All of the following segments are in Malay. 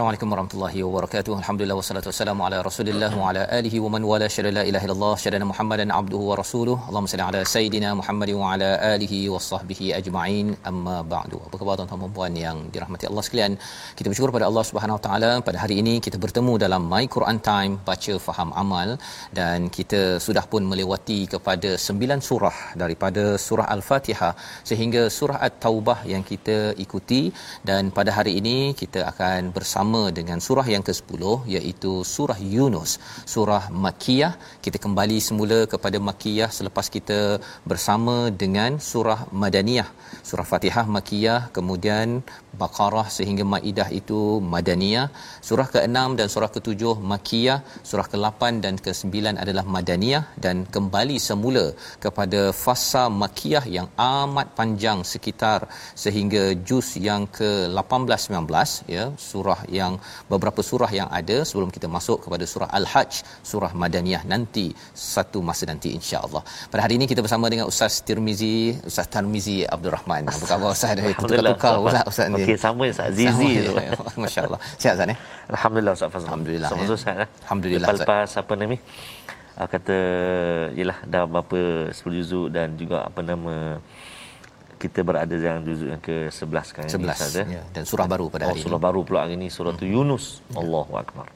Assalamualaikum warahmatullahi wabarakatuh. Alhamdulillah wassalatu wassalamu ala Rasulillah wa ala alihi wa man wala syada la ilaha illallah syada Muhammadan abduhu wa rasuluh. Allahumma salli ala sayidina Muhammad wa ala alihi wa sahbihi ajma'in. Amma ba'du. Apa khabar tuan-tuan dan puan yang dirahmati Allah sekalian? Kita bersyukur pada Allah Subhanahu wa taala pada hari ini kita bertemu dalam My Quran Time baca faham amal dan kita sudah pun melewati kepada sembilan surah daripada surah Al-Fatihah sehingga surah At-Taubah yang kita ikuti dan pada hari ini kita akan bersama dengan surah yang ke-10 iaitu surah Yunus surah Makkiyah. Kita kembali semula kepada Makkiyah selepas kita bersama dengan surah Madaniyah. Surah Fatihah Makkiyah kemudian Baqarah sehingga Maidah itu Madaniyah. Surah ke-6 dan surah ke-7 Makkiyah. Surah ke-8 dan ke-9 adalah Madaniyah. Dan kembali semula kepada fasa Makkiyah yang amat panjang sekitar sehingga juz yang ke-18 19 ya surah yang beberapa surah yang ada sebelum kita masuk kepada surah Al-Hajj surah Madaniyah nanti satu masa nanti insya-Allah. Pada hari ini kita bersama dengan Ustaz Tirmizi, Ustaz Tarmizi Abdul Rahman. Apa khabar Ustaz? Tukar-tukar pula Ustaz ni. Okey, sama Ustaz Zizi tu. Masya-Allah. Sihat Ustaz ni? Alhamdulillah Ustaz Fazal. Alhamdulillah, Sama ya. Ustaz. Alhamdulillah. Lepas apa nama? Ah, kata yalah dah berapa 10 juzuk dan juga apa nama kita berada dalam juzuk yang ke-11 sekarang ni 11 Ustaz, eh. ya. dan surah baru pada Oh, hari surah ini. baru pula hari ini surah tu Yunus. Allahu akbar.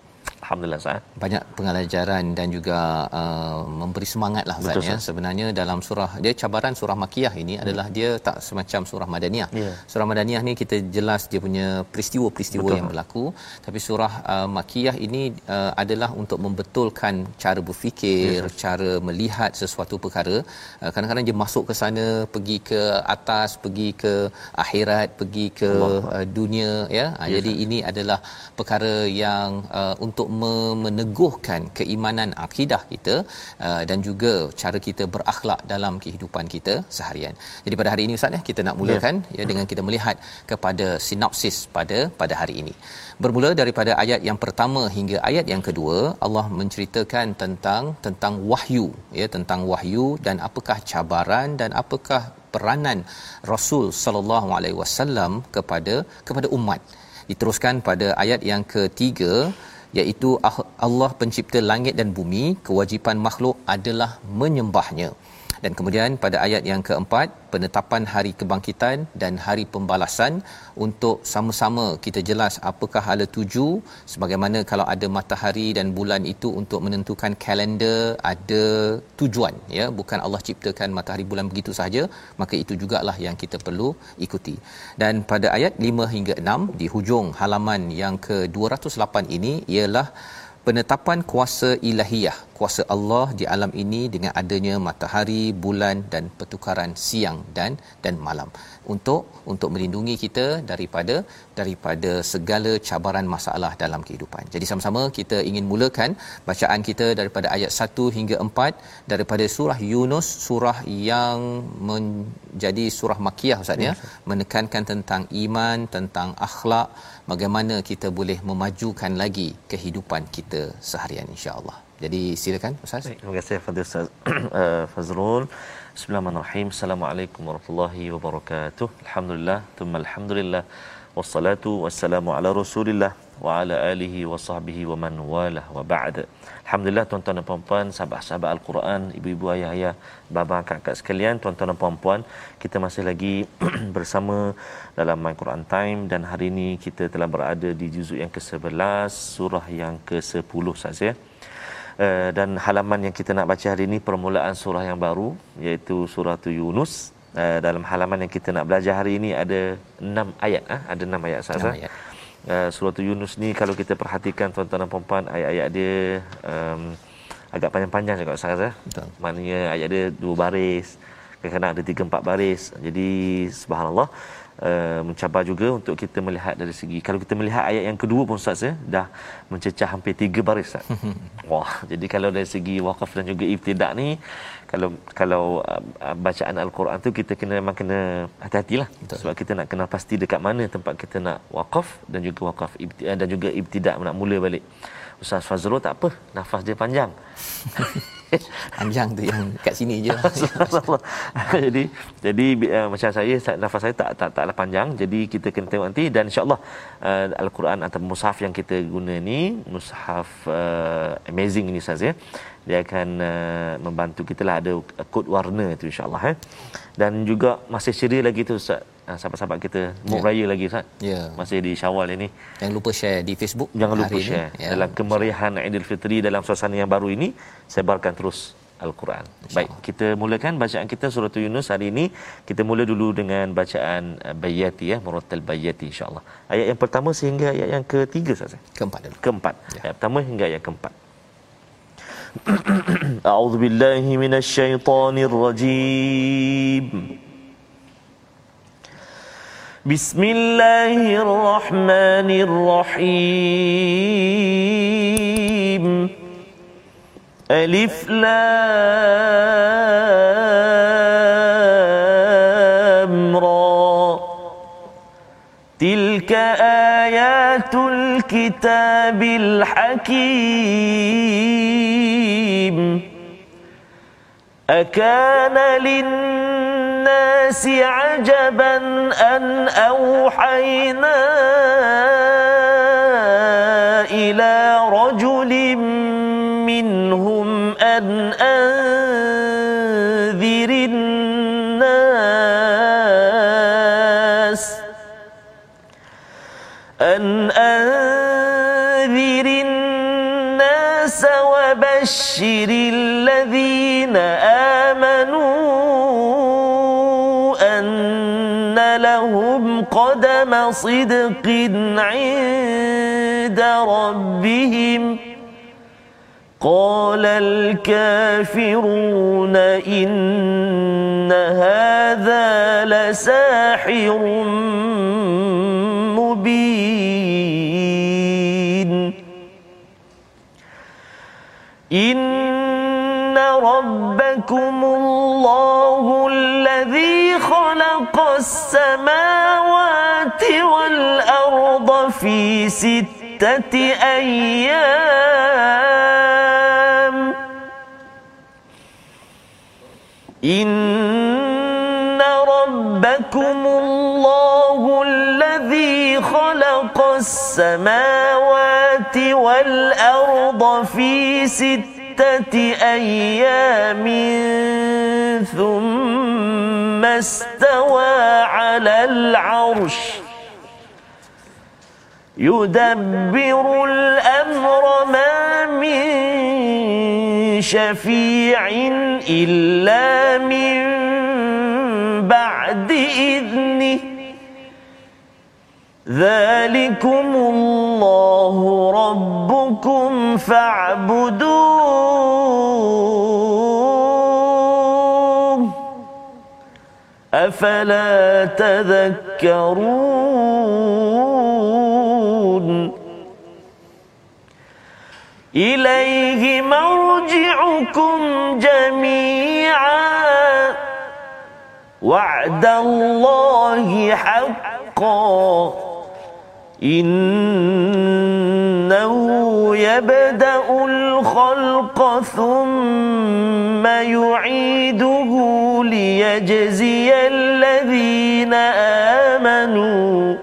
Alhamdulillah Ustaz. banyak pengalajaran dan juga uh, memberi semangat lah Ustaz ya. Sebenarnya dalam surah dia cabaran surah Makiyah ini adalah dia tak semacam surah Madaniyah. Ya. Surah Madaniyah ni kita jelas dia punya peristiwa-peristiwa Betul. yang berlaku tapi surah uh, Makiyah ini uh, adalah untuk membetulkan cara berfikir, Ya, cara melihat sesuatu perkara. Uh, kadang-kadang dia masuk ke sana, pergi ke atas, pergi ke akhirat, pergi ke uh, dunia ya. Uh, jadi ini adalah perkara yang uh, untuk meneguhkan keimanan akidah kita uh, dan juga cara kita berakhlak dalam kehidupan kita seharian. Jadi pada hari ini Ustaz ya kita nak mulakan ya, ya dengan kita melihat kepada sinopsis pada pada hari ini. Bermula daripada ayat yang pertama hingga ayat yang kedua Allah menceritakan tentang tentang wahyu ya tentang wahyu dan apakah cabaran dan apakah peranan Rasul sallallahu alaihi wasallam kepada kepada umat. Diteruskan pada ayat yang ketiga iaitu Ah- Allah pencipta langit dan bumi. Kewajipan makhluk adalah menyembahnya dan kemudian pada ayat yang keempat penetapan hari kebangkitan dan hari pembalasan. Untuk sama-sama kita jelas apakah hala tuju sebagaimana kalau ada matahari dan bulan itu untuk menentukan kalender ada tujuan ya. Bukan Allah ciptakan matahari bulan begitu sahaja maka itu jugalah yang kita perlu ikuti. Dan pada ayat 5 hingga 6 di hujung halaman yang ke-208 ini ialah penetapan kuasa ilahiyah kuasa Allah di alam ini dengan adanya matahari bulan dan pertukaran siang dan dan malam untuk untuk melindungi kita daripada daripada segala cabaran masalah dalam kehidupan. Jadi sama-sama kita ingin mulakan bacaan kita daripada ayat 1 hingga 4 daripada surah Yunus surah yang menjadi surah makiyah Ustaz ya menekankan tentang iman tentang akhlak bagaimana kita boleh memajukan lagi kehidupan kita seharian insya-Allah. Jadi silakan Ustaz. Baik, terima kasih Fadil Ustaz uh, Fazrul. Bismillahirrahmanirrahim. Assalamualaikum warahmatullahi wabarakatuh. Alhamdulillah, thumma alhamdulillah. Wassalatu wassalamu ala Rasulillah wa ala alihi wa sahbihi wa man walah wa ba'd. Alhamdulillah tuan-tuan dan puan-puan, sahabat-sahabat Al-Quran, ibu-ibu ayah-ayah, bapa kakak sekalian, tuan-tuan dan puan-puan, kita masih lagi bersama dalam My Quran Time dan hari ini kita telah berada di juzuk yang ke-11, surah yang ke-10 saja. Uh, dan halaman yang kita nak baca hari ini permulaan surah yang baru iaitu surah Yunus uh, dalam halaman yang kita nak belajar hari ini ada enam ayat ah ada enam ayat sahaja. Uh, surah Yunus ni kalau kita perhatikan tuan-tuan dan puan ayat-ayat dia um, agak panjang-panjang juga sahaja. Betul. Maknanya ayat dia dua baris, kadang-kadang ada tiga empat baris. Jadi subhanallah Uh, mencabar juga untuk kita melihat dari segi kalau kita melihat ayat yang kedua pun Ustaz ya dah mencecah hampir tiga baris Ustaz. Wah, jadi kalau dari segi waqaf dan juga ibtidak ni kalau kalau uh, bacaan al-Quran tu kita kena memang kena hati-hatilah Betul. sebab kita nak kenal pasti dekat mana tempat kita nak waqaf dan juga waqaf ibtidak dan juga ibtidak nak mula balik. Ustaz Fazrul tak apa, nafas dia panjang. panjang tu yang kat sini je. jadi jadi uh, macam saya nafas saya tak tak taklah panjang. Jadi kita kena tengok nanti dan insya-Allah uh, al-Quran atau mushaf yang kita guna ni mushaf uh, amazing ini saja. Dia akan uh, membantu kita lah ada kod warna tu insya-Allah eh. Dan juga masih ceria lagi tu Ustaz uh, sahabat-sahabat kita Muk yeah. Raya lagi Ustaz. Ya. Yeah. Masih di Syawal ini. Jangan lupa share di Facebook. Jangan lupa share. Ya. Dalam kemeriahan Aidilfitri dalam suasana yang baru ini, sebarkan terus Al-Quran. Baik, kita mulakan bacaan kita surah Yunus hari ini. Kita mula dulu dengan bacaan uh, Bayati ya, Murattal Bayati insya-Allah. Ayat yang pertama sehingga ayat yang ketiga saja. Keempat dulu. Keempat. Ya. Ayat pertama hingga ayat keempat. A'udzu billahi minasyaitonir rajim. بسم الله الرحمن الرحيم ألف لام را تلك آيات الكتاب الحكيم أكان للناس الناس عجبا أن أوحينا إلى رجل منهم أن أنذر قدم صدق عند ربهم. قال الكافرون إن هذا لساحر مبين. إن ربكم الله خلق السماوات والأرض في ستة أيام. إن ربكم الله الذي خلق السماوات والأرض في ستة ستة أيام ثم استوى على العرش. يدبر الأمر ما من شفيع إلا من بعد إذنه. ذلكم الله ربكم فاعبدوه أفلا تذكرون إليه مرجعكم جميعا وعد الله حقا إنه يبدأ الخلق ثم يعيده ليجزي الذين آمنوا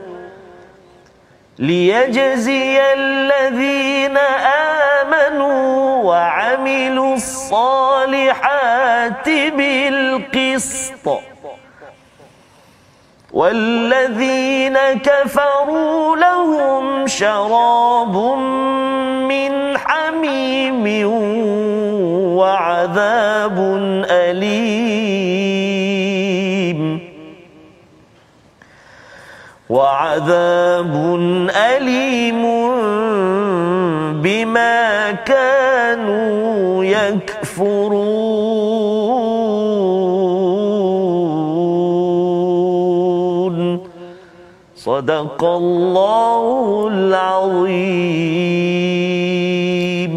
ليجزي الذين آمنوا وعملوا الصالحات بالقسط. والذين كفروا لهم شراب من حميم وعذاب أليم. وعذاب أليم. صدق الله العظيم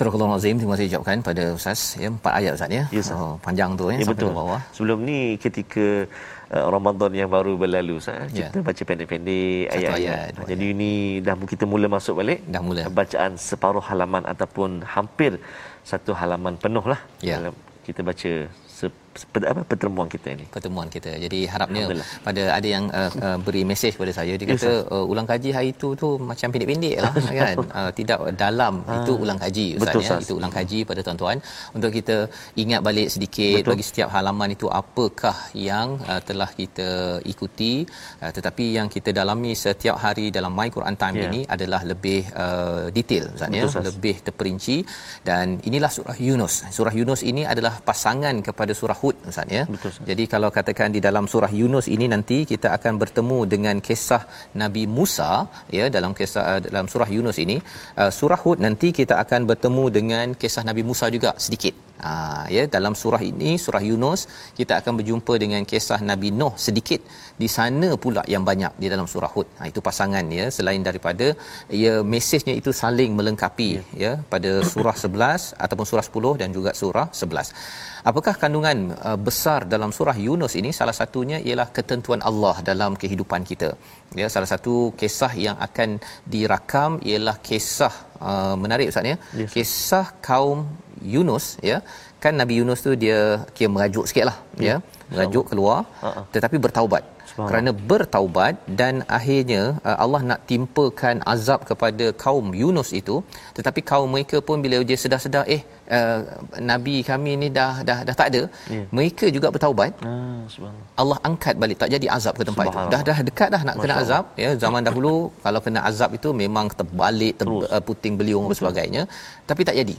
Surah Al-Azim terima kasih ucapkan pada Ustaz ya empat ayat Ustaz ya. Yes, oh, panjang tu ya, ya sampai betul. ke bawah. Sebelum ni ketika uh, Ramadan yang baru berlalu saya Ya. kita baca pendek-pendek Satu ayat-ayat. ayat, dua Jadi ini dah kita mula masuk balik. Dah mula. Bacaan separuh halaman ataupun hampir satu halaman penuh lah Ya. dalam kita baca se, se, apa pertemuan kita ini. pertemuan kita. Jadi harapnya pada ada yang uh, uh, beri mesej kepada saya dia kata uh, ulang kaji hari itu tu macam pendek-pendek lah kan. Uh, tidak dalam itu ulang kaji Ustaz Betul, ya. Ustaz. Itu ulang kaji pada tuan-tuan untuk kita ingat balik sedikit Betul. bagi setiap halaman itu apakah yang uh, telah kita ikuti uh, tetapi yang kita dalami setiap hari dalam My Quran Time Ya. ini adalah lebih uh, detail Ustaz ya, Ustaz. lebih terperinci dan inilah surah Yunus. Surah Yunus ini adalah pasangan kepada surah Hud Ustaz ya. Betul, Ustaz. Jadi kalau katakan di dalam surah Yunus ini nanti kita akan bertemu dengan kisah Nabi Musa ya dalam kisah uh, dalam surah Yunus ini uh, surah Hud nanti kita akan bertemu dengan kisah Nabi Musa juga sedikit. Ha, ya dalam surah ini surah Yunus kita akan berjumpa dengan kisah Nabi Nuh sedikit di sana pula yang banyak di dalam surah Hud. Ha, itu pasangan ya selain daripada ya mesejnya itu saling melengkapi ya, ya pada surah 11 ataupun surah 10 dan juga surah 11. Apakah kandungan uh, besar dalam surah Yunus ini? Salah satunya ialah ketentuan Allah dalam kehidupan kita. Ya, salah satu kisah yang akan dirakam ialah kisah uh, menarik Ustaz ya. Yes. Kisah kaum Yunus ya. Kan Nabi Yunus tu dia kira merajuk sikitlah ya. Merajuk keluar Ha-ha. tetapi bertaubat. Kerana bertaubat dan akhirnya uh, Allah nak timpakan azab kepada kaum Yunus itu. Tetapi kaum mereka pun bila dia sedar-sedar eh uh, nabi kami ni dah dah dah tak ada Ya. mereka juga bertaubat. Ah, subhanallah. Allah angkat balik. Tak jadi azab ke tempat itu. Dah dah dekat dah nak kena Masya azab. Ya zaman dahulu kalau kena azab itu memang terbalik ter, uh, puting beliung dan sebagainya. Tapi tak jadi.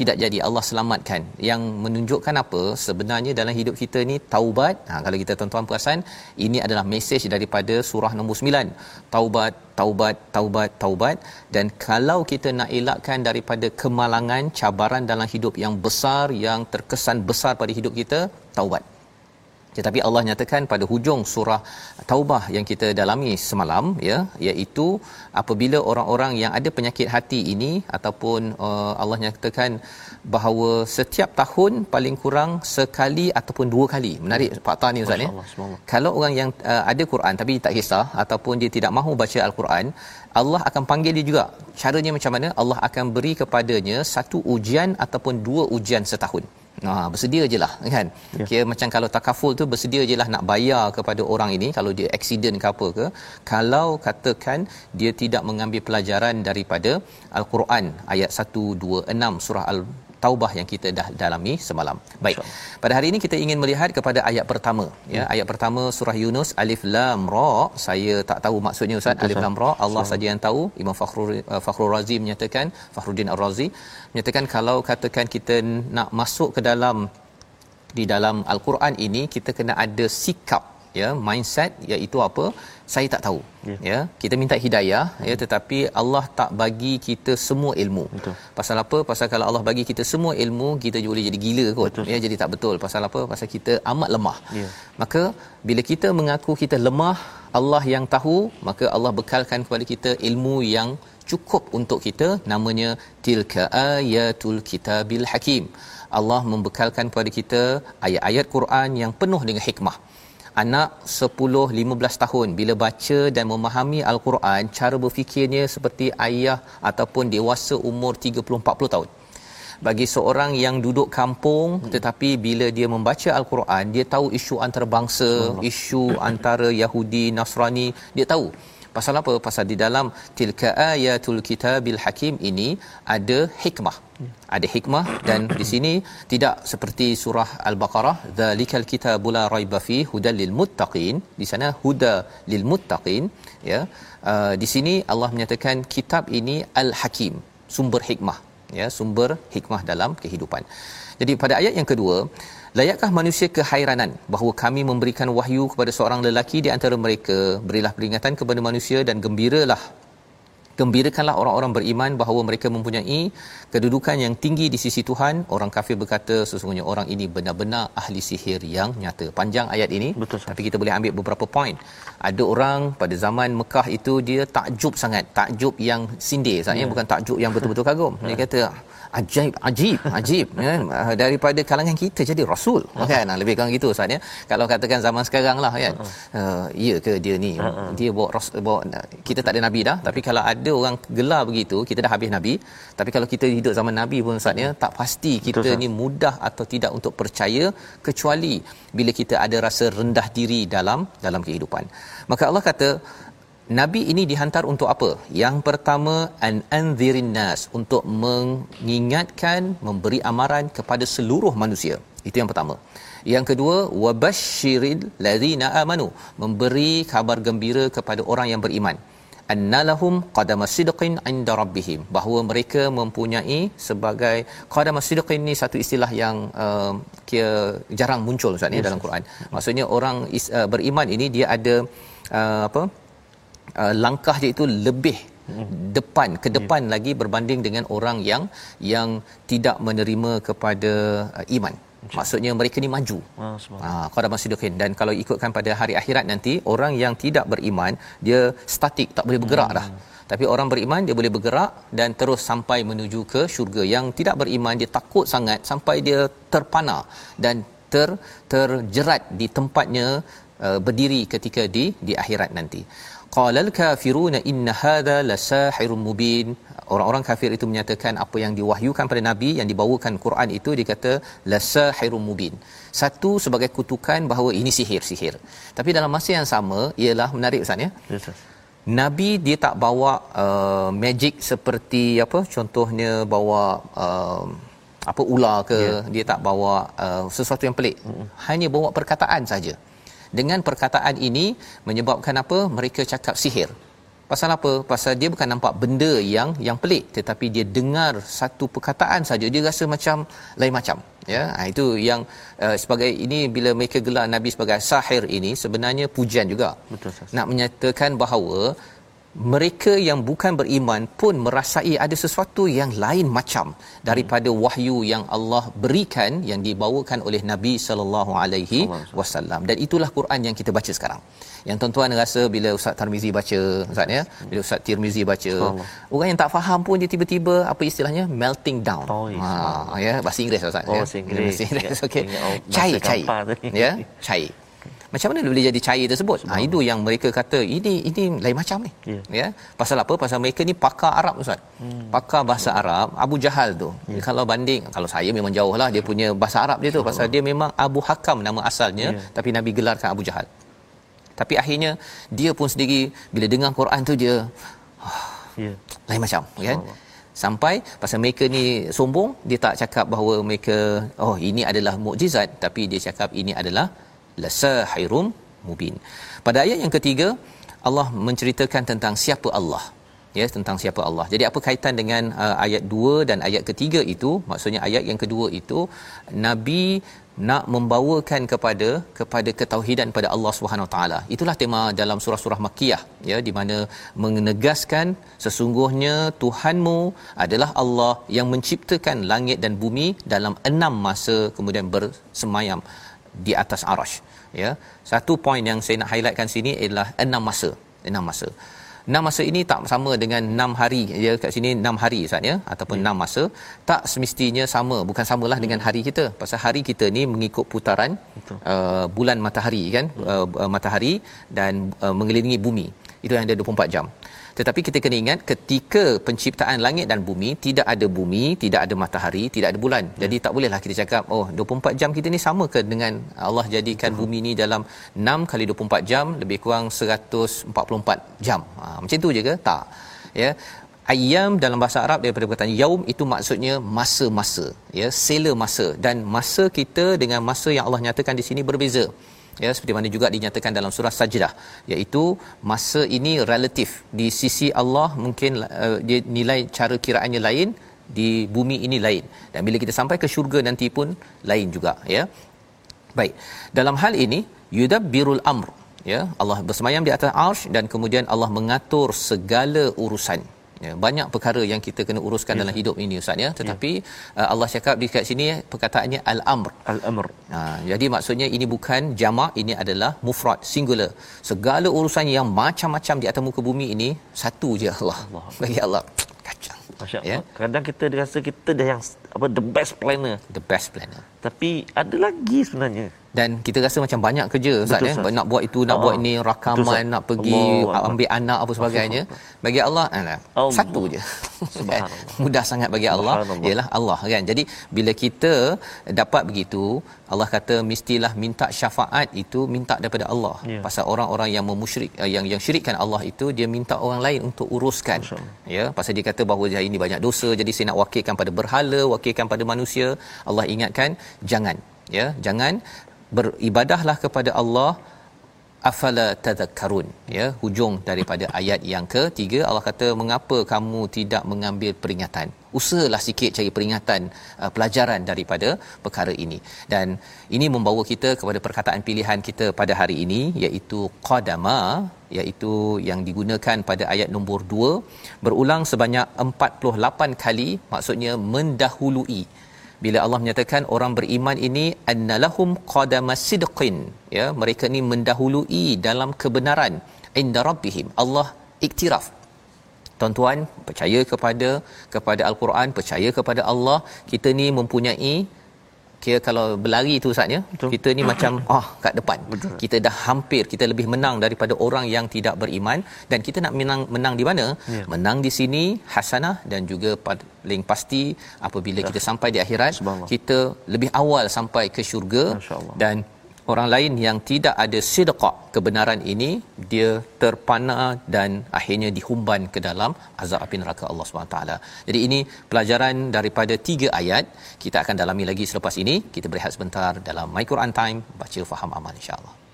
Tidak jadi Allah selamatkan. Yang menunjukkan apa? Sebenarnya dalam hidup kita ni taubat. Ha kalau kita tuan-tuan perasan ini adalah mesej daripada surah nombor 9. Taubat, taubat, taubat, taubat dan kalau kita nak elakkan daripada kemalangan, cabaran dalam hidup yang besar yang terkesan besar pada hidup kita, taubat. Tetapi Allah nyatakan pada hujung surah Taubah yang kita dalami semalam ya iaitu apabila orang-orang yang ada penyakit hati ini ataupun uh, Allah nyatakan bahawa setiap tahun paling kurang sekali ataupun dua kali. Menarik fakta ni ustaz ya. Kalau orang yang uh, ada Quran tapi tak kisah ataupun dia tidak mahu baca al-Quran, Allah akan panggil dia juga. Caranya macam mana? Allah akan beri kepadanya satu ujian ataupun dua ujian setahun. Ha, bersedia je lah kan. Ya. Kira macam kalau takaful tu bersedia je lah nak bayar kepada orang ini kalau dia accident ke apa ke. Kalau katakan dia tidak mengambil pelajaran daripada Al-Quran ayat 126 surah Al Taubah yang kita dah dalami semalam. Baik. Pada hari ini kita ingin melihat kepada ayat pertama ya. Ayat pertama surah Yunus Alif Lam Ra. Saya tak tahu maksudnya Ustaz Betul, Alif. Lam Ra. Allah saja yang tahu. Imam Fakhrul uh, Fakhrul Razi menyatakan Fakhruddin Ar-Razi menyatakan kalau katakan kita nak masuk ke dalam di dalam al-Quran ini kita kena ada sikap ya mindset iaitu apa saya tak tahu. Ya. ya kita minta hidayah ya tetapi Allah tak bagi kita semua ilmu. Betul. pasal apa? Pasal kalau Allah bagi kita semua ilmu kita boleh jadi gila kot. Betul. ya jadi tak betul. Pasal apa? Pasal kita amat lemah. Ya. maka bila kita mengaku kita lemah Allah yang tahu maka Allah bekalkan kepada kita ilmu yang cukup untuk kita. Namanya tilka ayatul kitabil hakim. Allah membekalkan kepada kita ayat-ayat Quran yang penuh dengan hikmah anak 10 15 tahun. Bila baca dan memahami al-Quran cara berfikirnya seperti ayah ataupun dewasa umur 30 40 tahun. Bagi seorang yang duduk kampung hmm. tetapi bila dia membaca al-Quran dia tahu isu antarabangsa isu antara Yahudi Nasrani dia tahu pasal apa? Pasal di dalam tilka ayatul kitabil hakim ini ada hikmah. Ada hikmah dan di sini tidak seperti surah al-baqarah zalikal kitabul la raiba fi hudal lil muttaqin. Di sana huda lil muttaqin ya. Uh, di sini Allah menyatakan kitab ini al-hakim sumber hikmah ya sumber hikmah dalam kehidupan. Jadi pada ayat yang kedua Layakkah manusia kehairanan bahawa kami memberikan wahyu kepada seorang lelaki di antara mereka? Berilah peringatan kepada manusia dan gembiralah. Gembirakanlah orang-orang beriman bahawa mereka mempunyai kedudukan yang tinggi di sisi Tuhan. Orang kafir berkata sesungguhnya orang ini benar-benar ahli sihir yang nyata. Panjang ayat ini. Betul, tapi kita boleh ambil beberapa poin ada orang pada zaman Mekah itu dia takjub sangat. Takjub yang sindir sebenarnya yeah. bukan takjub yang betul-betul kagum. Dia ya. kata ajaib ajib ajib ya. Uh, daripada kalangan kita jadi rasul. Uh-huh. kan? Lebih kurang gitu ustaz ya. Kalau katakan zaman sekarang lah kan? Uh, ya ke dia ni? Dia bawa rasul bawa kita tak ada nabi dah. Tapi kalau ada orang gelar begitu kita dah habis nabi. Tapi kalau kita hidup zaman nabi pun ustaz ya tak pasti kita Betul, ni mudah atau tidak untuk percaya kecuali bila kita ada rasa rendah diri dalam dalam kehidupan. Maka Allah kata Nabi ini dihantar untuk apa? Yang pertama an anzirin nas untuk mengingatkan, memberi amaran kepada seluruh manusia. Itu yang pertama. Yang kedua wabashshiril ladzina amanu, memberi kabar gembira kepada orang yang beriman. Annalahum qadama sidqin inda rabbihim bahawa mereka mempunyai sebagai qadama sidqin ni satu istilah yang uh, kira jarang muncul Ustaz ni yes. dalam Quran. Maksudnya orang is, uh, beriman ini dia ada uh, apa? Uh, langkah dia itu lebih depan ke depan yeah. lagi berbanding dengan orang yang yang tidak menerima kepada uh, iman. Maksudnya mereka ni maju. Ah qada masyidikin dan kalau ikutkan pada hari akhirat nanti orang yang tidak beriman dia statik tak boleh bergerak hmm. dah tapi orang beriman dia boleh bergerak dan terus sampai menuju ke syurga. Yang tidak beriman dia takut sangat sampai dia terpana dan ter terjerat di tempatnya uh, berdiri ketika di di akhirat nanti qalal kafiruna inna hadha lasahirun mubin. Orang-orang kafir itu menyatakan apa yang diwahyukan pada nabi yang dibawakan Quran itu dikata lasahirun mubin. Satu sebagai kutukan bahawa ini sihir sihir tapi dalam masa yang sama ialah menarik ustaz ya? Yes, nabi dia tak bawa uh, magic seperti apa? Contohnya bawa uh, apa ular ke? Yeah. dia tak bawa uh, sesuatu yang pelik. Mm-hmm. hanya bawa perkataan saja dengan perkataan ini menyebabkan apa? Mereka cakap sihir. Pasal apa? Pasal dia bukan nampak benda yang yang pelik tetapi dia dengar satu perkataan saja. Dia rasa macam lain macam ya? Ha, itu yang uh, sebagai ini bila mereka gelar nabi sebagai sahir ini sebenarnya pujian juga. Betul nak menyatakan bahawa mereka yang bukan beriman pun merasai ada sesuatu yang lain macam daripada wahyu yang Allah berikan yang dibawakan oleh Nabi sallallahu alaihi wasallam dan itulah Quran yang kita baca sekarang. Yang tuan-tuan rasa bila Ustaz Tarmizi baca Ustaz ya, bila Ustaz Tirmizi baca, orang yang tak faham pun dia tiba-tiba apa istilahnya melting down. Oh, ha ya bahasa Inggeris Ustaz oh, ya. Bahasa Inggeris. Bahasa Inggeris. Okey. Cair cair. Ya, cair macam mana boleh jadi cair tersebut? Ha itu yang mereka kata ini ini lain macam ni. Yeah. ya. Pasal apa? Pasal mereka ni pakar Arab ustaz. Hmm. pakar bahasa Arab Abu Jahal tu. Yeah. kalau banding kalau saya memang jauh lah dia punya bahasa Arab dia tu. Pasal dia memang Abu Hakam nama asalnya yeah. tapi nabi gelarkan Abu Jahal. Tapi akhirnya dia pun sendiri bila dengar Quran tu dia yeah. lain macam kan? Sampai pasal mereka ni sombong dia tak cakap bahawa mereka oh ini adalah mukjizat tapi dia cakap ini adalah lasahirum mubin. Pada ayat yang ketiga Allah menceritakan tentang siapa Allah. Ya, tentang siapa Allah. Jadi apa kaitan dengan uh, ayat 2 dan ayat ketiga itu? Maksudnya ayat yang kedua itu nabi nak membawakan kepada kepada ketauhidan pada Allah Subhanahu taala. Itulah tema dalam surah-surah Makkiyah ya di mana menegaskan sesungguhnya Tuhanmu adalah Allah yang menciptakan langit dan bumi dalam enam masa kemudian bersemayam di atas arash ya. Satu poin yang saya nak highlightkan sini adalah enam masa enam masa. Enam masa ini tak sama dengan enam hari ya kat sini enam hari Ustaz ya ataupun ya. enam ya. masa. Tak semestinya sama bukan samalah dengan hari kita. Pasal hari kita ni mengikut putaran uh, bulan matahari kan? Uh, uh, matahari dan uh, mengelilingi bumi. Itu yang ada 24 jam tetapi kita kena ingat ketika penciptaan langit dan bumi tidak ada bumi tidak ada matahari tidak ada bulan. Hmm. jadi tak bolehlah kita cakap oh 24 jam kita ni sama ke dengan Allah jadikan hmm. bumi ni dalam 6 kali 24 jam lebih kurang 144 jam? Ha, macam tu je ke? Tak. Ya. Ayam dalam bahasa Arab daripada perkataan yaum itu maksudnya masa-masa. Ya sela masa. Dan masa kita dengan masa yang Allah nyatakan di sini berbeza ya seperti mana juga dinyatakan dalam surah sajdah iaitu masa ini relatif di sisi Allah mungkin uh, dia nilai cara kiraannya lain di bumi ini lain. Dan bila kita sampai ke syurga nanti pun lain juga ya. Baik dalam hal ini yudabbirul amr ya Allah bersemayam di atas arsh dan kemudian Allah mengatur segala urusan ya banyak perkara yang kita kena uruskan ya. dalam hidup ini ustaz ya tetapi ya. Uh, Allah cakap di kat sini perkataannya al-amr al-amr ha jadi maksudnya ini bukan jamak ini adalah mufrad singular segala urusan yang macam-macam di atas muka bumi ini satu je Allah, Allah. bagi Allah kacau Masya Allah. Ya? Kadang kita rasa kita dah yang apa the best planner. The best planner. Tapi ada lagi sebenarnya dan kita rasa macam banyak kerja Ustaz ya. Nak buat itu nak ha. buat ini rakaman betul, nak pergi Allah. ambil anak apa sebagainya. Bagi Allah alah, satu je. Mudah sangat bagi Allah. Ialah Allah kan. Jadi bila kita dapat begitu Allah kata mestilah minta syafaat itu minta daripada Allah. Ya. pasal orang-orang yang memusyrik eh, yang yang syirikkan Allah itu dia minta orang lain untuk uruskan. Ya pasal dia kata bahawa hari ini banyak dosa jadi saya nak wakilkan pada berhala wakilkan pada manusia. Allah ingatkan jangan. Ya jangan beribadahlah kepada Allah afala tadhakkarun ya hujung daripada ayat yang ketiga Allah kata mengapa kamu tidak mengambil peringatan? Usahalah sikit cari peringatan uh, pelajaran daripada perkara ini. Dan ini membawa kita kepada perkataan pilihan kita pada hari ini iaitu qadama iaitu yang digunakan pada ayat nombor 2 berulang sebanyak 48 kali maksudnya mendahului bila Allah menyatakan orang beriman ini annalahum qadama sidqin. Ya mereka ni mendahului dalam kebenaran. Inda rabbihim. Allah iktiraf. Tuan-tuan percaya kepada kepada al-Quran percaya kepada Allah kita ni mempunyai kira kalau berlari tu saatnya kita ni macam ah oh, kat depan. Betul. kita dah hampir kita lebih menang daripada orang yang tidak beriman. Dan kita nak menang menang di mana? Ya. menang di sini hasanah dan juga paling pasti apabila ya. kita sampai di akhirat kita lebih awal sampai ke syurga. Dan orang lain yang tidak ada sidqah kebenaran ini dia terpana dan akhirnya dihumban ke dalam azab api neraka Allah taala. Jadi ini pelajaran daripada tiga ayat kita akan dalami lagi selepas ini. Kita berehat sebentar dalam My Quran Time baca faham amal insya-Allah.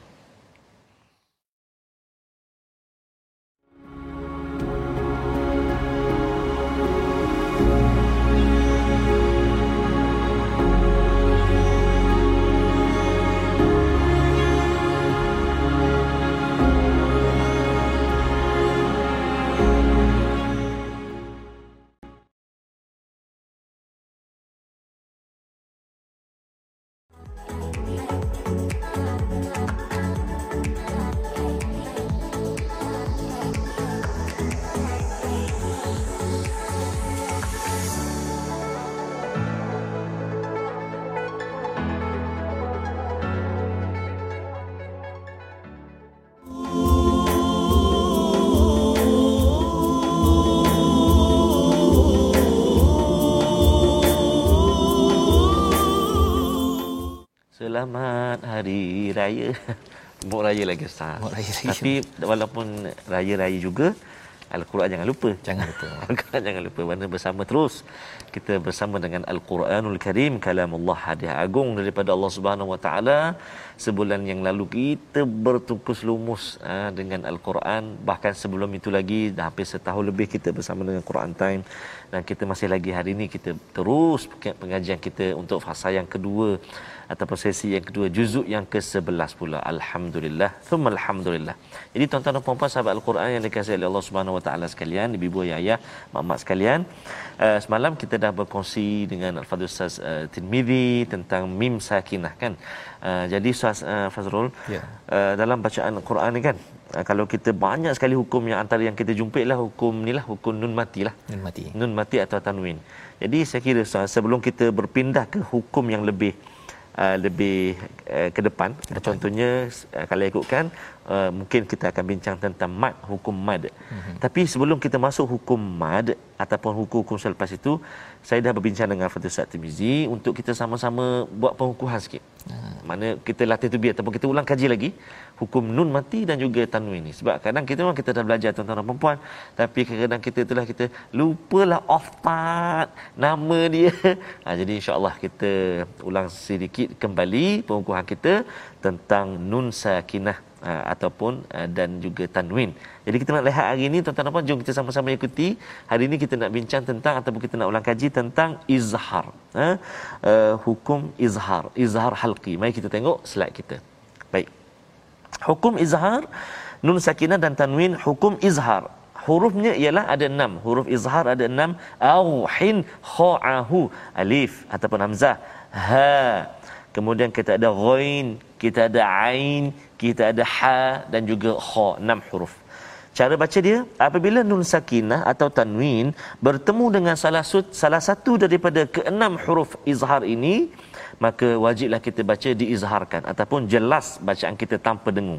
Selamat Hari Raya. Mok raya lagi Ustaz. Mok raya lagi. Tapi walaupun raya-raya juga, Al-Quran jangan lupa. Jangan lupa. Al-Quran jangan lupa. Mana bersama terus. Kita bersama dengan Al-Quranul Karim. Kalam Allah hadiah agung daripada Allah Subhanahu Wa Taala. Sebulan yang lalu. Kita bertukus lumus ha, dengan Al-Quran. Bahkan sebelum itu lagi, dah hampir setahun lebih kita bersama dengan Quran Time. Dan kita masih lagi hari ini, kita terus pengajian kita untuk fasa yang kedua ataupun sesi yang kedua juzuk yang ke-11 pula. Alhamdulillah. Thumma alhamdulillah. Jadi tuan-tuan dan puan-puan sahabat al-Quran yang dikasihi oleh Allah Subhanahu wa taala sekalian ibu-ibu ayah mak-mak sekalian uh, semalam kita dah berkongsi dengan al-fadhil ustaz uh, Tirmizi tentang mim sakinah kan uh, jadi ustaz uh, Fazrul yeah. uh, dalam bacaan al-Quran ni kan uh, kalau kita banyak sekali hukum yang antara yang kita jumpa lah hukum ni lah hukum nun mati lah nun mati nun mati atau tanwin jadi saya kira sebelum kita berpindah ke hukum yang lebih uh, lebih uh, ke depan. depan. Contohnya uh, kalau ikutkan uh, mungkin kita akan bincang tentang mad hukum mad. Mm-hmm. Tapi sebelum kita masuk hukum mad ataupun hukum-hukum selepas itu saya dah berbincang dengan Fatul Ustaz Timizi untuk kita sama-sama buat pengukuhan sikit. Hmm. Mana kita latih tu biar ataupun kita ulang kaji lagi hukum nun mati dan juga tanwin ni. Sebab kadang kita memang kita dah belajar tuan-tuan dan puan tapi kadang kita itulah kita lupalah off part nama dia. Ha, jadi insya-Allah kita ulang sedikit kembali pengukuhan kita tentang nun sakinah uh, ataupun uh, dan juga tanwin. Jadi kita nak lihat hari ini tuan-tuan puan jom kita sama-sama ikuti. Hari ini kita nak bincang tentang ataupun kita nak ulang kaji tentang izhar. Uh, uh, hukum izhar, izhar halqi. Mari kita tengok slide kita. Baik. Hukum izhar nun sakinah dan tanwin hukum izhar. Hurufnya ialah ada enam. Huruf izhar ada enam. Au, hin, kha'ahu. Alif ataupun hamzah. Ha. Kemudian kita ada ghain, kita ada ain, kita ada ha dan juga kha, enam huruf. Cara baca dia apabila nun sakinah atau tanwin bertemu dengan salah sut, salah satu daripada keenam huruf izhar ini maka wajiblah kita baca diizharkan ataupun jelas bacaan kita tanpa dengung.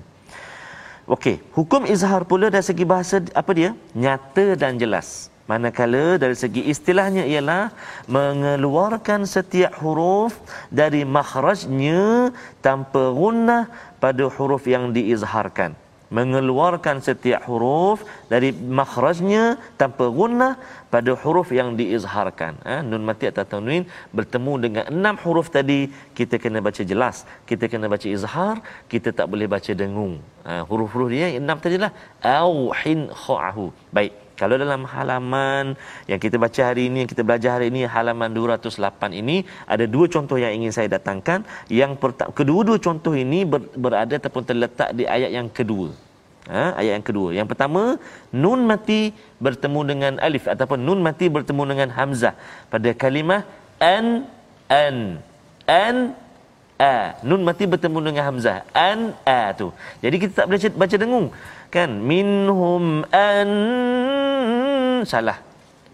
Okey, hukum izhar pula dari segi bahasa apa dia? Nyata dan jelas. Manakala dari segi istilahnya ialah mengeluarkan setiap huruf dari makhrajnya tanpa gunnah pada huruf yang diizharkan. Mengeluarkan setiap huruf dari makhrajnya tanpa gunnah pada huruf yang diizharkan. Ha? Nun mati atau tanwin bertemu dengan enam huruf tadi, kita kena baca jelas. Kita kena baca izhar, kita tak boleh baca dengung. Ha? Huruf-huruf dia enam tadilah. Au hin kha'ahu. Baik. Kalau dalam halaman yang kita baca hari ini, yang kita belajar hari ini, halaman 208 ini, ada dua contoh yang ingin saya datangkan. Yang pertama, kedua-dua contoh ini ber, berada ataupun terletak di ayat yang kedua. Ha, ayat yang kedua. Yang pertama, nun mati bertemu dengan alif ataupun nun mati bertemu dengan hamzah pada kalimah an an an a. Nun mati bertemu dengan hamzah an a tu. Jadi kita tak boleh baca dengung. Kan? Minhum an salah.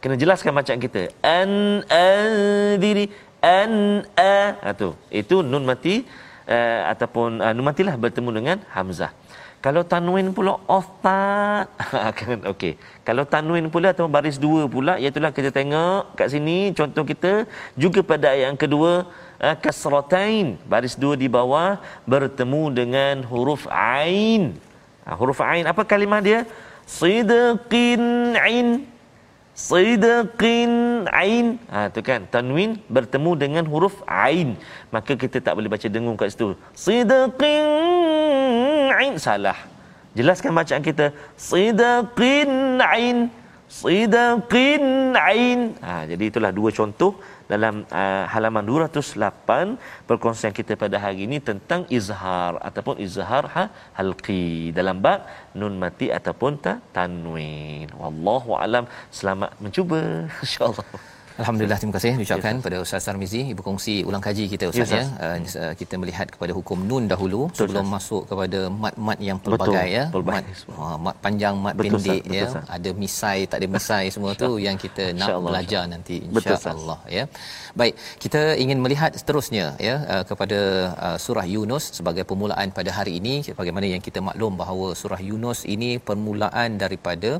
Kena jelaskan bacaan kita. An anziri an a. Ha, tu. Itu nun mati uh, ataupun uh, nun matilah bertemu dengan hamzah. Kalau tanwin pula ustaz. kan okey. Kalau tanwin pula atau baris dua pula iaitu kita tengok kat sini contoh kita juga pada ayat yang kedua uh, kasratain baris dua di bawah bertemu dengan huruf ain. Uh, huruf ain apa kalimah dia? Sidqin ain. Sidqin ain. Ha tu kan tanwin bertemu dengan huruf ain. Maka kita tak boleh baca dengung kat situ. Sidqin ain salah. Jelaskan bacaan kita. Sidqin ain. Sidqin ain. Ha jadi itulah dua contoh dalam uh, halaman 208 perkongsian kita pada hari ini tentang izhar ataupun izhar ha, halqi. Dalam bab nun mati ataupun ta, tanwin wallahu alam. Selamat mencuba. Insyaallah Alhamdulillah terima kasih diucapkan yes, pada Ustaz Sarmizi ibu kongsi ulang kaji kita Ustaz yes, ya. Uh, kita melihat kepada hukum nun dahulu Betul, sebelum Ustaz. masuk kepada mat-mat yang pelbagai Betul, ya. Mat, uh, mat panjang, mat Betul, pendek Betul, ya. Betul, ada misai, tak ada misai semua tu yang kita nak Allah, belajar insya nanti insya-Allah ya. Baik, kita ingin melihat seterusnya ya uh, kepada uh, surah Yunus sebagai permulaan pada hari ini bagaimana yang kita maklum bahawa surah Yunus ini permulaan daripada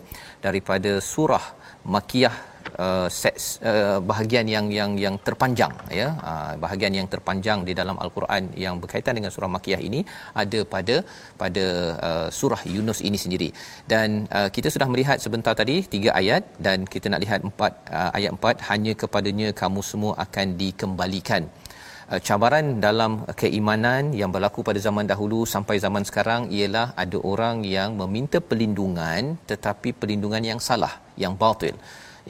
daripada surah Makiyah uh, sets, uh, bahagian yang yang yang terpanjang ya. Uh, bahagian yang terpanjang di dalam al-Quran yang berkaitan dengan surah Makkiyah ini ada pada pada uh, surah Yunus ini sendiri. Dan uh, kita sudah melihat sebentar tadi tiga ayat dan kita nak lihat empat uh, ayat empat hanya kepadanya kamu semua akan dikembalikan. Uh, cabaran dalam keimanan yang berlaku pada zaman dahulu sampai zaman sekarang ialah ada orang yang meminta perlindungan tetapi perlindungan yang salah yang batil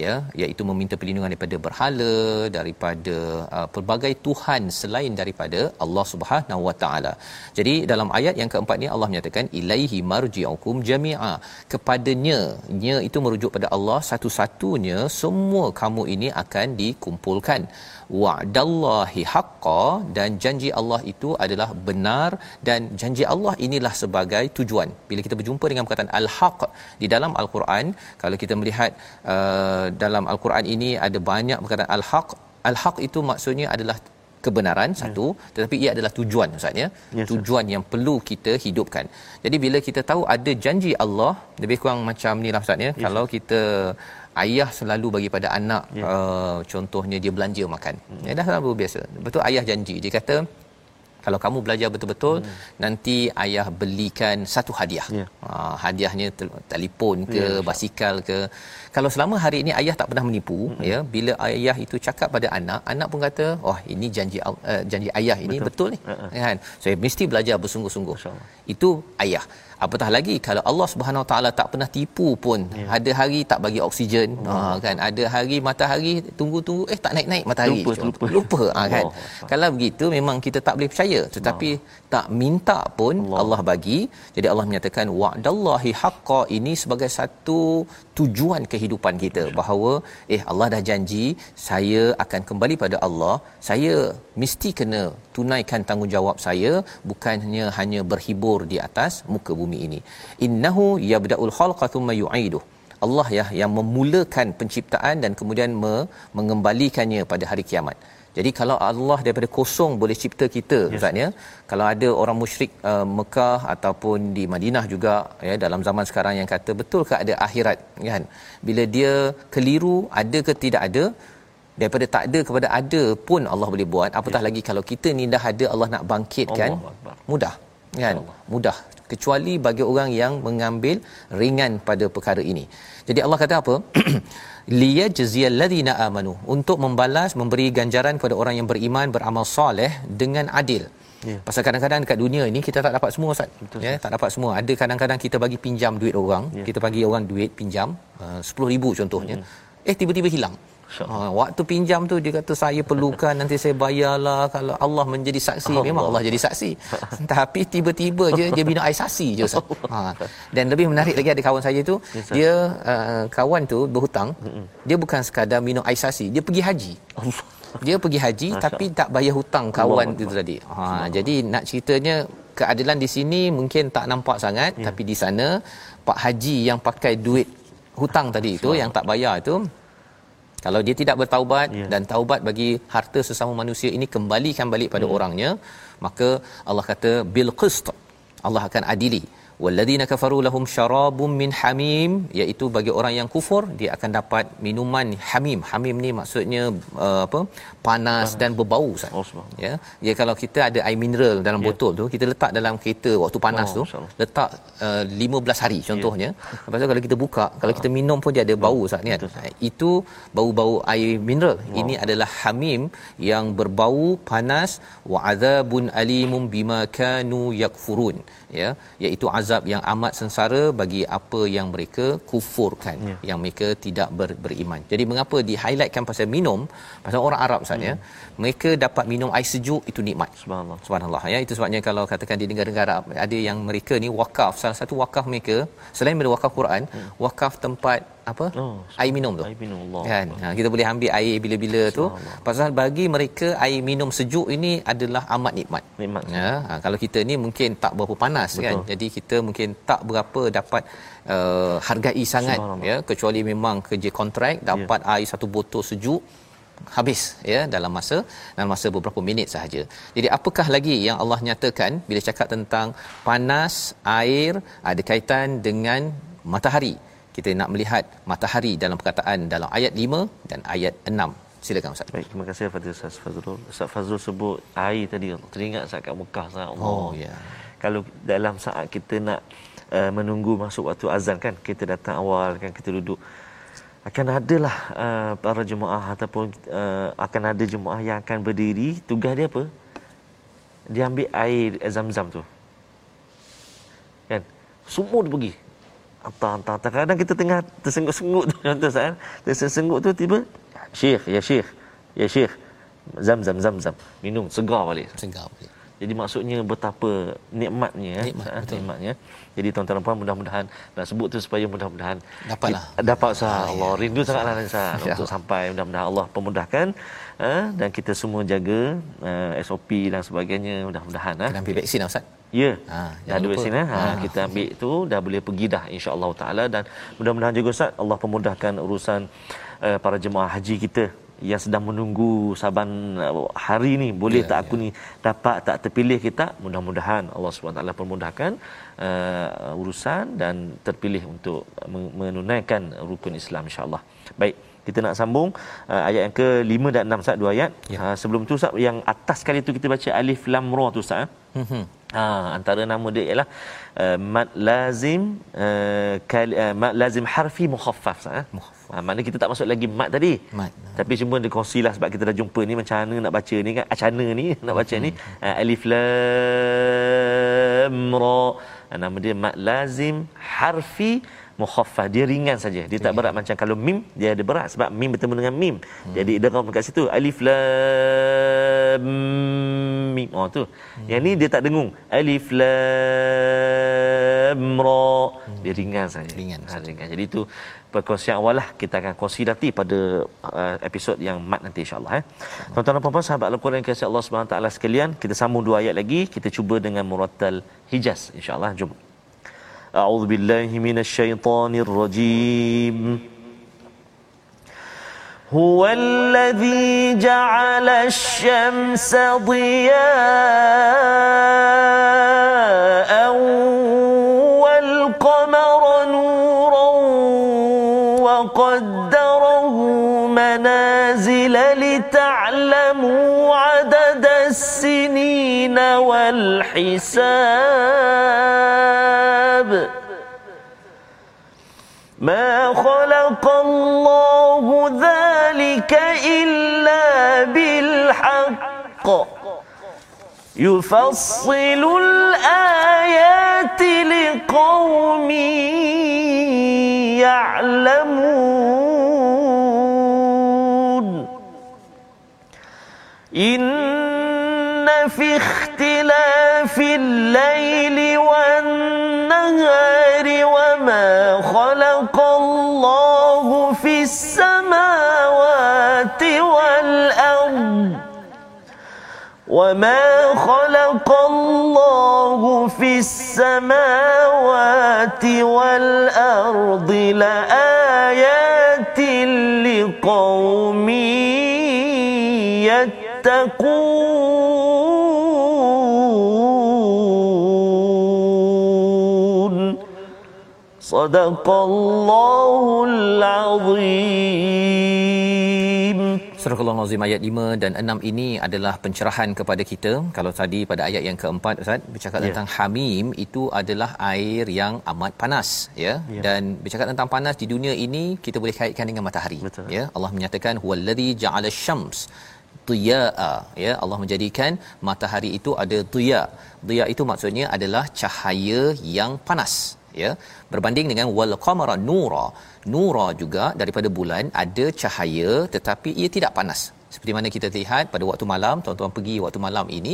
ya iaitu meminta perlindungan daripada berhala daripada uh, pelbagai tuhan selain daripada Allah Subhanahu Wa Taala. Jadi dalam ayat yang keempat ni Allah menyatakan ilaihi marji'ukum jami'a kepadanya nya itu merujuk pada Allah satu-satunya semua kamu ini akan dikumpulkan wa'dallahi haqqa dan janji Allah itu adalah benar dan janji Allah inilah sebagai tujuan. Bila kita berjumpa dengan perkataan al-haq di dalam al-Quran, kalau kita melihat uh, dalam al-Quran ini ada banyak perkataan al-haq. Al-haq itu maksudnya adalah kebenaran satu tetapi ia adalah tujuan ustaz ya? Yes, tujuan yang perlu kita hidupkan. Jadi bila kita tahu ada janji Allah lebih kurang macam ni lah ustaz ya? Kalau kita ayah selalu bagi pada anak Ya. uh, contohnya dia belanja makan ya dah selalu biasa betul ayah janji dia kata kalau kamu belajar betul-betul hmm. nanti ayah belikan satu hadiah. Ya. Uh, hadiahnya tel- telefon ke, Ya, basikal ke. Kalau selama hari ini ayah tak pernah menipu, hmm. ya, bila ayah itu cakap pada anak, anak pun kata, "Oh, ini janji uh, janji ayah ini betul, betul ni." Ha-ha. Kan? Saya mesti belajar bersungguh-sungguh. Itu ayah. Apatah lagi kalau Allah Subhanahu Taala tak pernah tipu pun. Ya. Ada hari tak bagi oksigen, ha, kan. Ada hari matahari tunggu-tunggu eh tak naik-naik matahari. Lupa, Contoh. lupa. Lupa ha, kan. Akbar. Kalau begitu memang kita tak boleh percaya tetapi tak minta pun Allah. Allah. Allah bagi. Jadi Allah menyatakan wa'dallahi haqqa ini sebagai satu tujuan kehidupan kita bahawa eh Allah dah janji saya akan kembali pada Allah. Saya mesti kena tunaikan tanggungjawab saya bukannya hanya berhibur di atas muka bumi ini. Innahu yabda'ul khalqa thumma yu'iduh. Allah ya yang memulakan penciptaan dan kemudian me- mengembalikannya pada hari kiamat. Jadi kalau Allah daripada kosong boleh cipta kita yes. Ustaz ya. Kalau ada orang musyrik uh, Mekah ataupun di Madinah juga ya dalam zaman sekarang yang kata betul ke ada akhirat? Kan. Bila dia keliru ada ke tidak ada daripada tak ada kepada ada pun Allah boleh buat. Apatah yes. lagi kalau kita ni dah ada Allah nak bangkitkan mudah. Kan? Mudah. Kecuali bagi orang yang mengambil ringan pada perkara ini. Jadi Allah kata apa liyajziyal ladina amanu untuk membalas memberi ganjaran kepada orang yang beriman beramal soleh dengan adil Ya. Pasal kadang-kadang dekat dunia ni kita tak dapat semua Ustaz. Betul, ya, tak dapat semua. Ada kadang-kadang kita bagi pinjam duit orang, Ya. kita bagi orang duit pinjam uh, 10000 contohnya. Hmm. Eh tiba-tiba hilang. Ha, waktu pinjam tu dia kata saya perlukan nanti saya bayarlah kalau Allah menjadi saksi Allah. memang Allah jadi saksi tapi tiba-tiba je dia minum air sasi je Ustaz. Ha. Dan lebih menarik lagi ada kawan saya tu Yes, dia uh, kawan tu berhutang dia bukan sekadar minum air sasi dia pergi haji. Allah. Dia pergi haji Masya tapi tak bayar hutang kawan Allah itu tadi. Ha jadi nak ceritanya keadilan di sini mungkin tak nampak sangat Ya. tapi di sana pak haji yang pakai duit hutang tadi itu yang tak bayar itu kalau dia tidak bertaubat Ya. dan taubat bagi harta sesama manusia ini kembalikan balik pada Hmm. orangnya maka Allah kata bil qist Allah akan adili walladhina kafaru lahum syarabun min hamim iaitu bagi orang yang kufur dia akan dapat minuman hamim. Hamim ni maksudnya uh, apa panas dan berbau Ustaz. Oh, ya ya kalau kita ada air mineral dalam Ya. botol tu kita letak dalam kereta waktu panas Oh, tu insyaAllah. letak uh, 15 hari contohnya. Lepas tu kalau kita buka kalau kita minum pun dia ada bau Ustaz ni kan itu bau-bau air mineral. Ini adalah hamim yang berbau panas wa adzabun alimun bima kanu yakfurun ya iaitu azab yang amat sengsara bagi apa yang mereka kufurkan Ya. yang mereka tidak ber, beriman. Jadi mengapa di highlightkan pasal minum? Pasal orang Arab Ustaz ya. Mereka dapat minum air sejuk itu nikmat. Subhanallah. Subhanallah ya. Itu sebabnya kalau katakan di negara-negara Arab ada yang mereka ni wakaf salah satu wakaf mereka selain daripada wakaf Quran wakaf tempat apa Oh, air minum tu Air minum Allah. kan ha, kita boleh ambil air bila-bila tu pasal bagi mereka air minum sejuk ini adalah amat nikmat Nikmat. ya ha, kalau kita ni mungkin tak berapa panas Betul. kan jadi kita mungkin tak berapa dapat uh, hargai sangat ya kecuali memang kerja kontrak dapat air satu botol sejuk habis ya dalam masa dalam masa beberapa minit sahaja. Jadi apakah lagi yang Allah nyatakan bila cakap tentang panas air ada kaitan dengan matahari. Kita nak melihat matahari dalam perkataan dalam ayat 5 dan ayat 6. Silakan Ustaz. Baik, terima kasih Fadil Ustaz Fazrul. Ustaz Fazrul sebut air tadi. Teringat saat kat Mekah saat Allah. Oh ya. Kalau dalam saat kita nak uh, menunggu masuk waktu azan kan, kita datang awal kan, kita duduk. Akan adalah uh, para jemaah ataupun uh, akan ada jemaah yang akan berdiri. Tugas dia apa? Dia ambil air zam-zam tu. Kan? Semua dia pergi. Hantar, hantar, hantar. Kadang kita tengah tersengut-sengut tu. Contoh saya. Tersengut tu tiba. Syekh, ya syekh. Ya syekh. Zam-zam, zam-zam. Minum, segar balik. Segar boleh. Jadi maksudnya betapa nikmatnya eh, Nikmat, betul. nikmatnya. Jadi tuan-tuan dan puan mudah-mudahan nak sebut tu supaya mudah-mudahan Dapatlah. dapat sah Ah, Allah ya. rindu sangatlah Nisa untuk InsyaAllah. sampai mudah-mudahan Allah pemudahkan eh, dan kita semua jaga eh, SOP dan sebagainya mudah-mudahan eh. Kena ambil vaksin Ustaz. Ya. Ha, dah jangan ada lupa. vaksin eh. Ha, Ha. kita ambil tu dah boleh pergi dah insya-Allah taala dan mudah-mudahan juga Ustaz Allah pemudahkan urusan uh, para jemaah haji kita yang sedang menunggu saban uh, hari ni boleh yeah, tak aku yeah. ni dapat tak terpilih kita mudah-mudahan Allah SWT permudahkan uh, urusan dan terpilih untuk menunaikan rukun Islam insya-Allah. Baik kita nak sambung uh, ayat yang ke-5 dan 6 Ustaz dua ayat. Ya. Uh, sebelum tu Ustaz yang atas sekali tu kita baca alif lam ra tu Ustaz. Hmm. Ha, antara nama dia ialah uh, mad lazim uh, kal, uh, mad lazim harfi mukhaffaf. Eh? Ha, mana kita tak masuk lagi mat tadi. Mat. Tapi cuma dia kongsilah sebab kita dah jumpa ni macam mana nak baca ni kan. Acana ni nak baca hmm. ni. Uh, alif lam ra. Nama dia mat lazim harfi mukhaffaf dia ringan saja. Dia tak berat macam kalau mim dia ada berat sebab mim bertemu dengan mim. Hmm. jadi idgham dekat situ alif lam mim. Oh tu. Hmm. yang ni dia tak dengung. Alif lam ra. Hmm. dia ringan saja. Ringan, ha, ringan. jadi itu perkongsian awal lah. Kita akan kongsi nanti pada uh, episod yang mat nanti insyaAllah eh. tuan-tuan dan puan-puan sahabat Al-Quran yang kasih Allah SWT sekalian kita sambung dua ayat lagi. Kita cuba dengan murattal hijaz insyaAllah. Jom أعوذ بالله من الشيطان الرجيم. هو الذي جعل الشمس ضياء والقمر نورا وقدره منازل لتعلموا عدد السنين والحساب. ما خلق الله ذلك إلا بالحق. يفصل الآيات لقوم يعلمون. إن في اختلاف الليل والنهار وما خلق الله في السماوات والأرض وما خلق الله في السماوات والأرض لآيات لقوم يتقون. صدق الله العظيم Surah Al-Nazim ayat 5 dan 6 ini adalah pencerahan kepada kita. Kalau tadi pada ayat yang keempat Ustaz bercakap yeah. tentang hamim itu adalah air yang amat panas ya. Yeah. Dan bercakap tentang panas di dunia ini kita boleh kaitkan dengan matahari Betul. ya. Allah menyatakan huwallazi ja'ala syams diya'a ya Allah menjadikan matahari itu ada diya diya itu maksudnya adalah cahaya yang panas ya berbanding dengan wal qamara nura. Nura juga daripada bulan ada cahaya tetapi ia tidak panas. Seperti mana kita lihat pada waktu malam tuan-tuan pergi waktu malam ini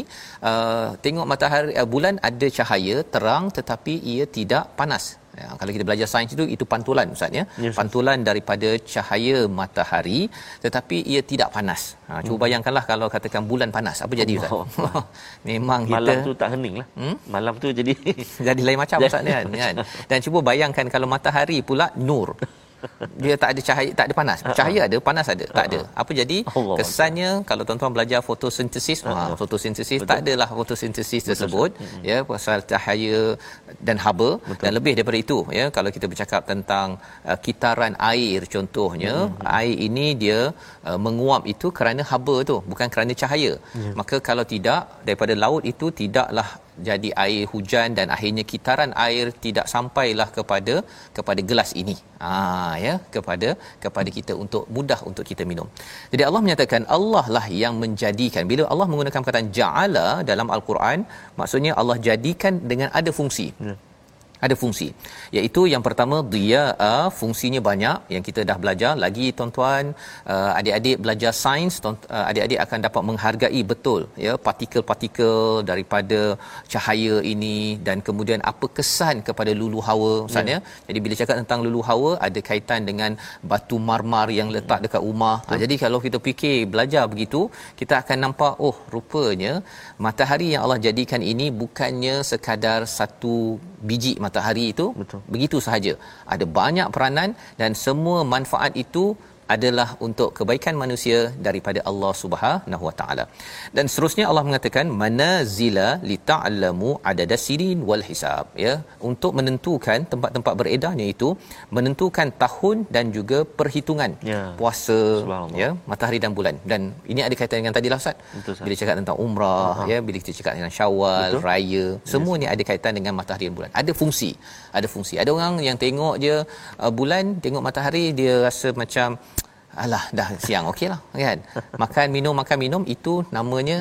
uh, tengok matahari uh, bulan ada cahaya terang tetapi ia tidak panas Ya, kalau kita belajar sains itu itu pantulan ustaz ya. Yes, pantulan daripada cahaya matahari tetapi ia tidak panas. Ha, cuba hmm. bayangkanlah kalau katakan bulan panas apa jadi ustaz? Oh, Memang kita malam tu tak heninglah. Hmm? Malam tu jadi jadi lain macam ustaz kan, kan. Dan cuba bayangkan kalau matahari pula nur dia tak ada cahaya tak ada panas uh-huh. cahaya ada panas ada tak ada apa jadi Allah kesannya Allah. kalau tuan-tuan belajar fotosintesis ha fotosintesis tak adalah fotosintesis tersebut Betul. ya pasal cahaya dan haba Betul. dan lebih daripada itu ya kalau kita bercakap tentang uh, kitaran air contohnya uh-huh. air ini dia uh, menguap itu kerana haba tu bukan kerana cahaya uh-huh. maka kalau tidak daripada laut itu tidaklah jadi air hujan dan akhirnya kitaran air tidak sampailah kepada kepada gelas ini. Ah ya, kepada kepada kita untuk mudah untuk kita minum. Jadi Allah menyatakan Allah lah yang menjadikan. Bila Allah menggunakan perkataan ja'ala dalam al-Quran, maksudnya Allah jadikan dengan ada fungsi. Ya ada fungsi. Iaitu yang pertama dia uh, fungsinya banyak. Yang kita dah belajar lagi tuan-tuan uh, adik-adik belajar sains uh, adik-adik akan dapat menghargai betul ya partikel-partikel daripada cahaya ini dan kemudian apa kesan kepada lulu hawa ustaz ya. ya. Jadi bila cakap tentang lulu hawa ada kaitan dengan batu marmar yang letak dekat rumah. Ha, jadi kalau kita fikir belajar begitu kita akan nampak oh rupanya matahari yang Allah jadikan ini bukannya sekadar satu biji matahari itu Betul. begitu sahaja ada banyak peranan dan semua manfaat itu adalah untuk kebaikan manusia daripada Allah Subhanahu Wa Taala. Dan seterusnya Allah mengatakan manazila li ta'lamu adada sinin wal hisab ya untuk menentukan tempat-tempat beredarnya itu menentukan tahun dan juga perhitungan Ya. puasa ya matahari dan bulan dan ini ada kaitan dengan tadi lah Ustaz. Betul, Ustaz. Bila cakap tentang umrah uh-huh. ya bila kita cakap tentang Syawal, Betul. raya, semua ni ada kaitan dengan matahari dan bulan. Ada fungsi. Ada fungsi. Ada orang yang tengok je uh, bulan, tengok matahari dia rasa macam alah dah siang okeylah kan. Makan minum makan minum itu namanya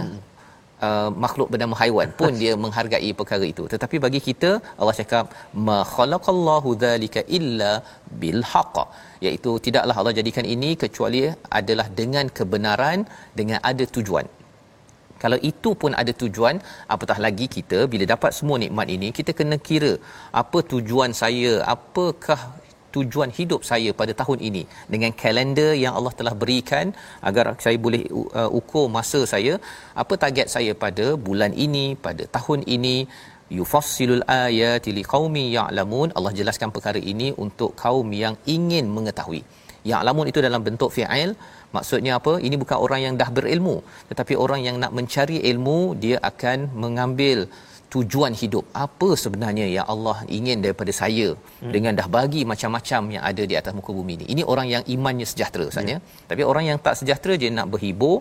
Uh, makhluk bernama haiwan pun dia menghargai perkara itu tetapi bagi kita Allah cakap ma khalaqallahu dzalika illa bil haqq iaitu tidaklah Allah jadikan ini kecuali adalah dengan kebenaran dengan ada tujuan kalau itu pun ada tujuan apatah lagi kita bila dapat semua nikmat ini kita kena kira apa tujuan saya apakah tujuan hidup saya pada tahun ini. Dengan kalender yang Allah telah berikan agar saya boleh uh, ukur masa saya apa target saya pada bulan ini pada tahun ini. Yufassilul ayati liqaumi ya'lamun. Allah jelaskan perkara ini untuk kaum yang ingin mengetahui ya'lamun itu dalam bentuk fi'il maksudnya apa? Ini bukan orang yang dah berilmu tetapi orang yang nak mencari ilmu dia akan mengambil tujuan hidup. Apa sebenarnya yang Allah ingin daripada saya hmm. dengan dah bagi macam-macam yang ada di atas muka bumi ini ini orang yang imannya sejahtera ustaz ya. tapi orang yang tak sejahtera dia nak berhibur.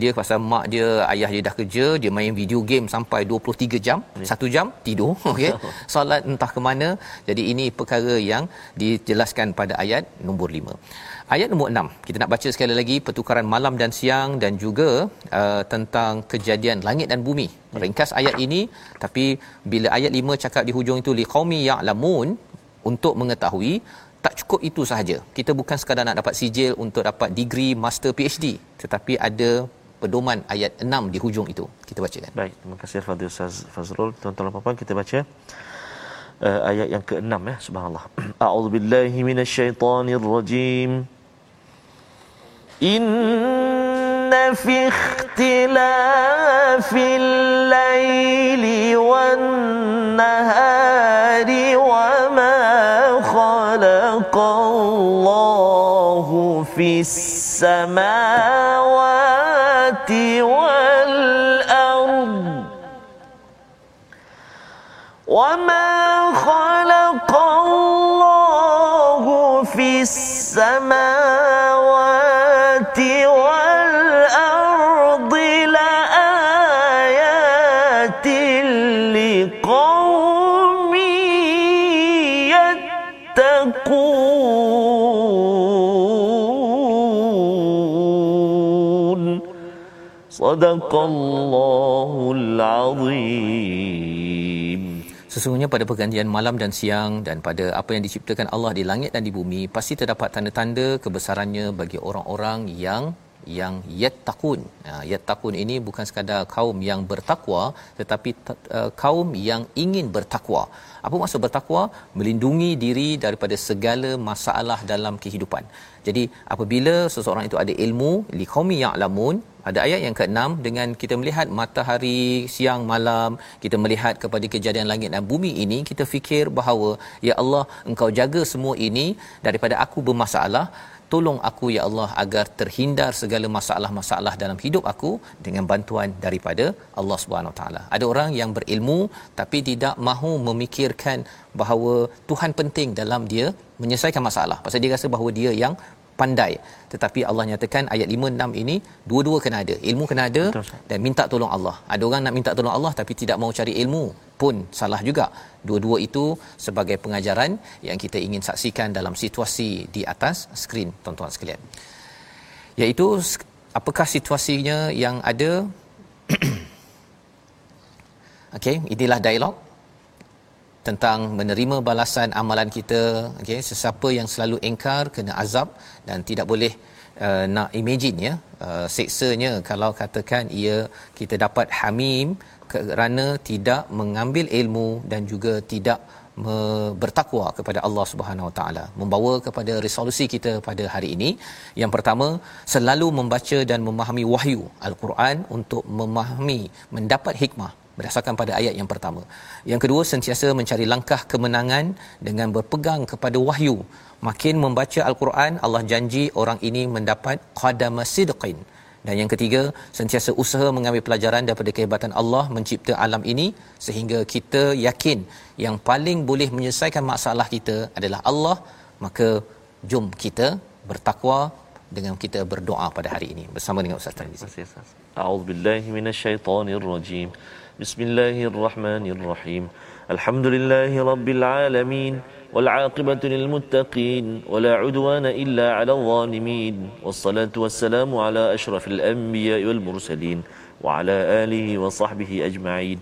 Dia pasal mak dia ayah dia dah kerja dia main video game sampai 23 jam satu jam tidur okey. Solat entah ke mana. Jadi ini perkara yang dijelaskan pada ayat nombor 5 Ayat nombor 6. Kita nak baca sekali lagi pertukaran malam dan siang dan juga uh, tentang kejadian langit dan bumi. Ringkas ayat ini tapi bila ayat 5 cakap di hujung itu liqaumi ya'lamun untuk mengetahui tak cukup itu sahaja. Kita bukan sekadar nak dapat sijil untuk dapat degree master PhD tetapi ada pedoman ayat 6 di hujung itu. Kita bacakan. Baik, terima kasih Fadil Ustaz Fazrul. Tuan-tuan dan puan-puan kita baca uh, ayat yang ke-6 ya, subhanallah. A'udzubillahi minasyaitonirrajim. إن في اختلاف الليل والنهار وما خلق الله في السماوات والأرض وما خلق الله في السماوات صدق الله العظيم Sesungguhnya pada pergantian malam dan siang dan pada apa yang diciptakan Allah di langit dan di bumi pasti terdapat tanda-tanda kebesarannya bagi orang-orang yang yang yattaqun. Ha, yattaqun ini bukan sekadar kaum yang bertakwa tetapi uh, kaum yang ingin bertakwa. Apa maksud bertakwa? Melindungi diri daripada segala masalah dalam kehidupan. Jadi apabila seseorang itu ada ilmu liqaumi ya'lamun ada ayat yang ke-6 dengan kita melihat matahari siang malam kita melihat kepada kejadian langit dan bumi ini kita fikir bahawa ya Allah engkau jaga semua ini daripada aku bermasalah tolong aku ya Allah agar terhindar segala masalah-masalah dalam hidup aku dengan bantuan daripada Allah Subhanahu Wa taala. Ada orang yang berilmu tapi tidak mahu memikirkan bahawa Tuhan penting dalam dia menyelesaikan masalah. Pasal dia rasa bahawa dia yang pandai. Tetapi Allah nyatakan ayat 5 6 ini dua-dua kena ada. Ilmu kena ada Betul, dan minta tolong Allah. Ada orang nak minta tolong Allah tapi tidak mau cari ilmu pun salah juga. Dua-dua itu sebagai pengajaran yang kita ingin saksikan dalam situasi di atas skrin tuan-tuan sekalian. Iaitu apakah situasinya yang ada Okey, inilah dialog tentang menerima balasan amalan kita okey sesiapa yang selalu engkar kena azab dan tidak boleh uh, nak imagine ya uh, seksanya kalau katakan ia kita dapat hamim kerana tidak mengambil ilmu dan juga tidak bertakwa kepada Allah Subhanahu Wa Taala membawa kepada resolusi kita pada hari ini yang pertama selalu membaca dan memahami wahyu al-Quran untuk memahami mendapat hikmah berdasarkan pada ayat yang pertama. Yang kedua sentiasa mencari langkah kemenangan dengan berpegang kepada wahyu. Makin membaca al-Quran, Allah janji orang ini mendapat qadama sidqin. Dan yang ketiga, sentiasa usaha mengambil pelajaran daripada kehebatan Allah mencipta alam ini sehingga kita yakin yang paling boleh menyelesaikan masalah kita adalah Allah. Maka jom kita bertakwa dengan kita berdoa pada hari ini bersama dengan Ustaz Tarmizi. A'udzubillahi minasyaitonirrajim. Bismillahirrahmanirrahim. Alhamdulillahi rabbil alamin. والعاقبة للمتقين ولا عدوان إلا على الظالمين والصلاة والسلام على أشرف الأنبياء والمرسلين وعلى آله وصحبه أجمعين.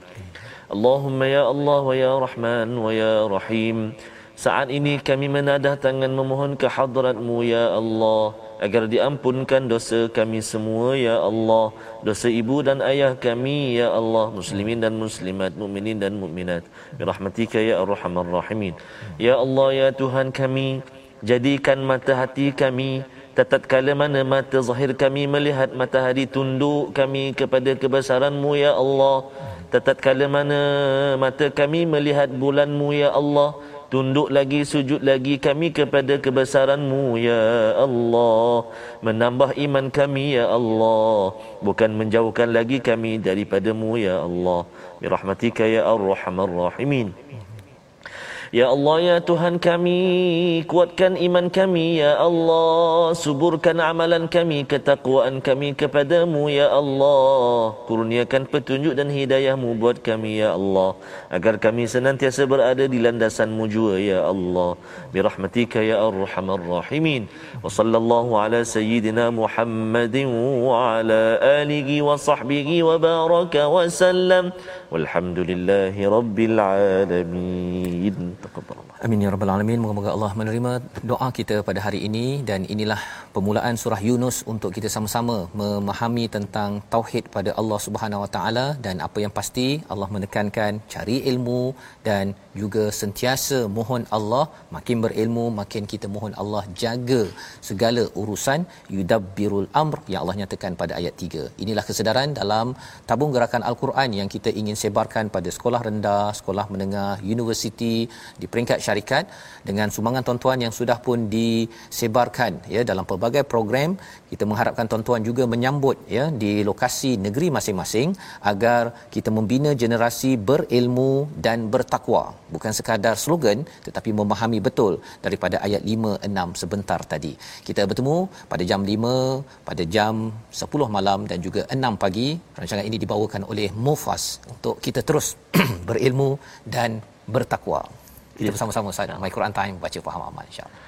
اللهم يا الله ويا رحمن ويا رحيم. Saat ini kami menadah tangan memohon ke hadratmu ya Allah. Agar diampunkan dosa kami semua ya Allah. Dosa ibu dan ayah kami ya Allah. Muslimin dan muslimat mukminin dan mukminat birahmatika ya arhamar rahimin. Ya Allah ya Tuhan kami jadikan mata hati kami. Tatkala mana mata zahir kami melihat matahari tunduk kami kepada kebesaranmu ya Allah. Tatkala mana mata kami melihat bulanmu ya Allah Tunduk lagi, sujud lagi kami kepada kebesaranmu, Ya Allah. Menambah iman kami, Ya Allah. Bukan menjauhkan lagi kami daripadamu, Ya Allah. Birahmatika, Ya Ar-Rahman Rahimin. Ya Allah ya Tuhan kami kuatkan iman kami ya Allah. Suburkan amalan kami ketakwaan kami kepadamu ya Allah. Kurniakan petunjuk dan hidayahmu buat kami ya Allah. Agar kami senantiasa berada di landasanmu jua ya Allah. Birahmatika ya arhamar rahimin. Wa sallallahu ala sayyidina Muhammadin wa ala alihi wa sahbihi wa baraka wa sallam. Walhamdulillahi rabbil alamin Amin ya rabbal alamin. Moga-moga Allah menerima doa kita pada hari ini dan inilah permulaan surah Yunus untuk kita sama-sama memahami tentang tauhid pada Allah Subhanahu Wa Taala dan apa yang pasti Allah menekankan cari ilmu dan juga sentiasa mohon Allah makin berilmu makin kita mohon Allah jaga segala urusan yudabbirul amr yang Allah nyatakan pada ayat 3. Inilah kesedaran dalam tabung gerakan al-Quran yang kita ingin sebarkan pada sekolah rendah, sekolah menengah, universiti di peringkat syarikat dengan sumbangan tuan-tuan yang sudah pun disebarkan ya dalam pelbagai program. Kita mengharapkan tuan-tuan juga menyambut ya di lokasi negeri masing-masing agar kita membina generasi berilmu dan bertakwa. Bukan sekadar slogan tetapi memahami betul daripada ayat 5 6 sebentar tadi. Kita bertemu pada jam 5 pada jam 10 malam dan juga 6 pagi. Rancangan ini dibawakan oleh Mufas untuk kita terus berilmu dan bertakwa kita bersama-sama Ustaz My Quran Time baca faham amal insya-Allah